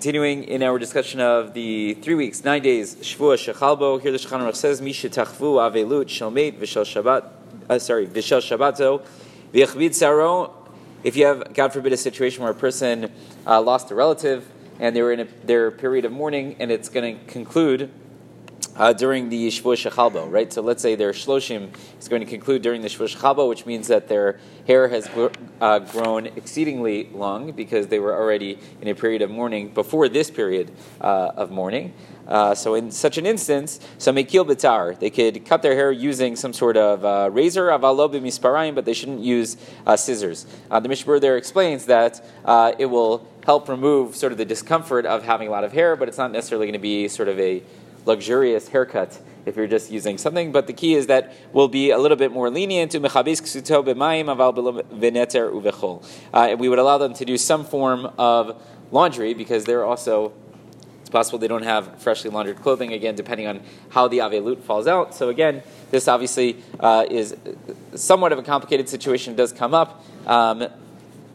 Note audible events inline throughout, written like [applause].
continuing in our discussion of the three weeks, nine days, Shvua Shechalbo. Here the Shulchan Aruch says, Misha Tachvu Avelut Shalmeit Vishal Shabbat. Uh, sorry, Vishal Shabbato V'Yachvid Saro. If you have, God forbid, a situation where a person uh, lost a relative and they were in a, their period of mourning, and it's going to conclude uh, during the Shvuah Shechalbo, right? So let's say their Shloshim is going to conclude during the Shvuah Shechalbo, which means that their hair has uh, grown exceedingly long because they were already in a period of mourning before this period uh, of mourning. Uh, so in such an instance, so mekil betar, they could cut their hair using some sort of uh, razor, avalo b'misparayim, but they shouldn't use uh, scissors. The Mishnah there explains that it will help remove sort of the discomfort of having a lot of hair, but it's not necessarily going to be sort of a luxurious haircut if you're just using something. But the key is that we'll be a little bit more lenient. Uh, we would allow them to do some form of laundry because they're also it's possible they don't have freshly laundered clothing again depending on how the avelut falls out so again this obviously uh, is somewhat of a complicated situation it does come up um,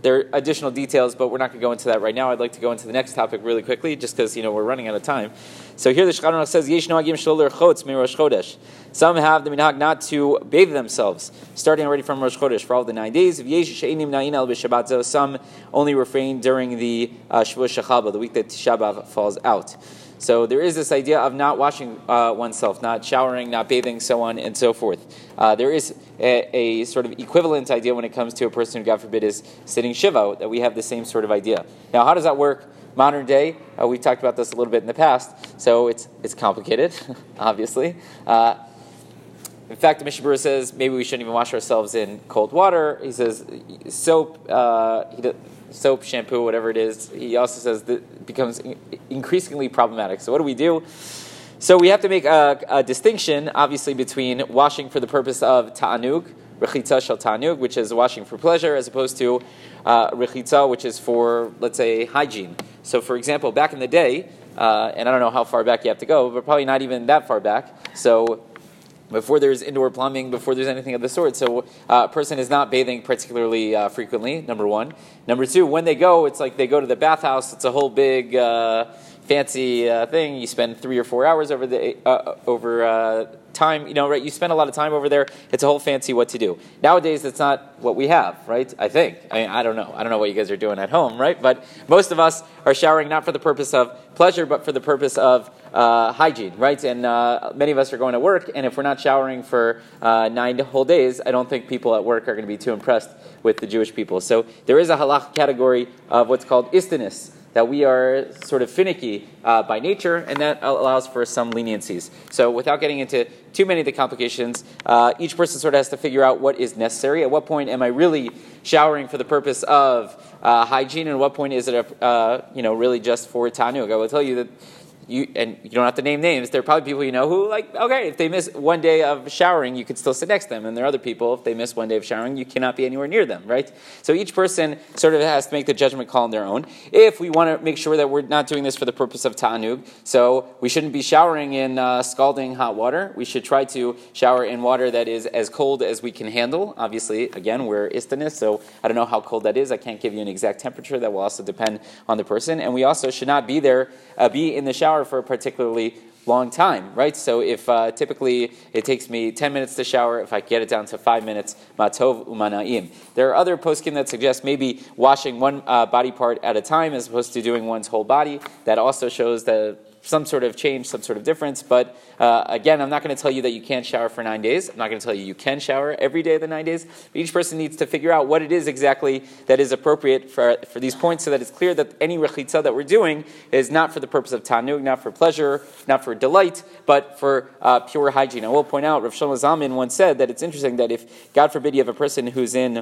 there are additional details, but we're not going to go into that right now. I'd like to go into the next topic really quickly, just because you know we're running out of time. So here the Shulchan says, "Yesh noagim shloler chotz chodesh." Some have the minhag not to bathe themselves, starting already from Rosh Chodesh for all the nine days. Some only refrain during the uh, Shavuot Shechaba, the week that Tisha falls out. So there is this idea of not washing uh, oneself, not showering, not bathing, so on and so forth. Uh, there is a, a, sort of equivalent idea when it comes to a person who, God forbid, is sitting shiva, that we have the same sort of idea. Now, how does that work? Modern day, uh, we talked about this a little bit in the past, so it's, it's complicated, [laughs] obviously. In fact, the Mishnah says maybe we shouldn't even wash ourselves in cold water. He says soap, uh, soap, shampoo, whatever it is. He also says that becomes increasingly problematic. So what do we do? So we have to make a, a distinction, obviously, between washing for the purpose of ta'anug, rechitza shel ta'anug, which is washing for pleasure, as opposed to uh, rechitza, which is for, let's say, hygiene. So, for example, back in the day, uh, and I don't know how far back you have to go, but probably not even that far back. So before there's indoor plumbing, before there's anything of the sort. So uh, a person is not bathing particularly uh, frequently, number one. Number two, when they go, it's like they go to the bathhouse, it's a whole big uh, fancy uh, thing. You spend three or four hours over the uh, over uh, time. You know, right? You spend a lot of time over there. It's a whole fancy what to do. Nowadays, that's not what we have, right? I think. I mean, I don't know. I don't know what you guys are doing at home, right? But most of us are showering not for the purpose of pleasure, but for the purpose of uh, hygiene, right? And uh, many of us are going to work, and if we're not showering for uh, nine whole days, I don't think people at work are going to be too impressed with the Jewish people. So there is a halach category of what's called istinus that we are sort of finicky uh, by nature, and that allows for some leniencies. So, without getting into too many of the complications, uh, each person sort of has to figure out what is necessary. At what point am I really showering for the purpose of uh, hygiene, and at what point is it, a, uh, you know, really just for tanug? I will tell you that you and you don't have to name names. There are probably people you know who like okay, if they miss one day of showering, you could still sit next to them, and there are other people if they miss one day of showering, you cannot be anywhere near them, right? So each person sort of has to make the judgment call on their own. If we want to make sure that we're not doing this for the purpose of tanug, so we shouldn't be showering in uh, scalding hot water. We should try to shower in water that is as cold as we can handle. Obviously, again, we're istanis, so I don't know how cold that is. I can't give you an exact temperature. That will also depend on the person, and we also should not be there, uh, be in the shower shower for a particularly long time, right? So if uh, typically it takes me 10 minutes to shower, if I get it down to five minutes, matov umanaim. There are other poskim that suggest maybe washing one uh, body part at a time as opposed to doing one's whole body. That also shows that some sort of change, some sort of difference. But uh, again, I'm not going to tell you that you can't shower for nine days. I'm not going to tell you you can shower every day of the nine days. But each person needs to figure out what it is exactly that is appropriate for, for these points so that it's clear that any rechitza that we're doing is not for the purpose of tanug, not for pleasure, not for delight, but for uh, pure hygiene. I will point out, Rav Shlomo Zalman once said that it's interesting that if, God forbid, you have a person who's in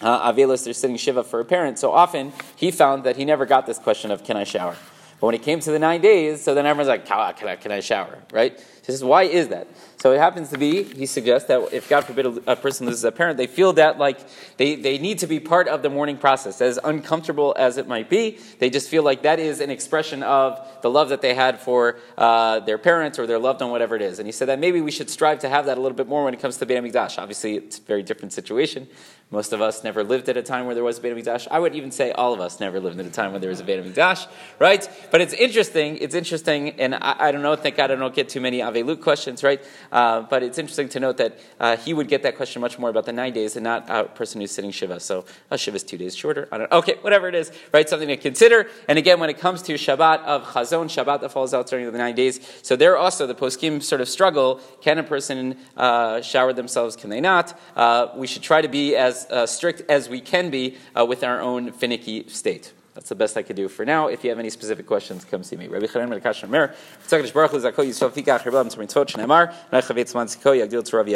uh, Avelis, they're sitting Shiva for a parent, so often he found that he never got this question of, can I shower? But when it came to the nine days, so then everyone's like, can I, can I shower, right? He says, why is that? So it happens to be, he suggests that if God forbid a, person loses a parent, they feel that like they, they need to be part of the mourning process. As uncomfortable as it might be, they just feel like that is an expression of the love that they had for uh, their parents or their loved one, whatever it is. And he said that maybe we should strive to have that a little bit more when it comes to Beit HaMikdash. Obviously, it's a very different situation. Most of us never lived at a time where there was a Beit HaMikdash. I would even say all of us never lived at a time when there was a Beit HaMikdash, right? But it's interesting. It's interesting, and I, I don't know. Thank God I don't get too many Avelut questions, right? Uh, but it's interesting to note that uh, he would get that question much more about the nine days and not a person who's sitting Shiva. So uh, Shiva is two days shorter. I don't. Okay, whatever it is, right? Something to consider. And again, when it comes to Shabbat of Chazon, Shabbat that falls out during the nine days, so there also the poskim sort of struggle. Can a person uh, shower themselves? Can they not? Uh, we should try to be as uh, strict as we can be uh, with our own finicky state. That's the best I could do for now. If you have any specific questions, come see me. Rabbi Chanan Baruch Hu Yisrael Fika Achir Bam Mitzvot Shneimar Yagdil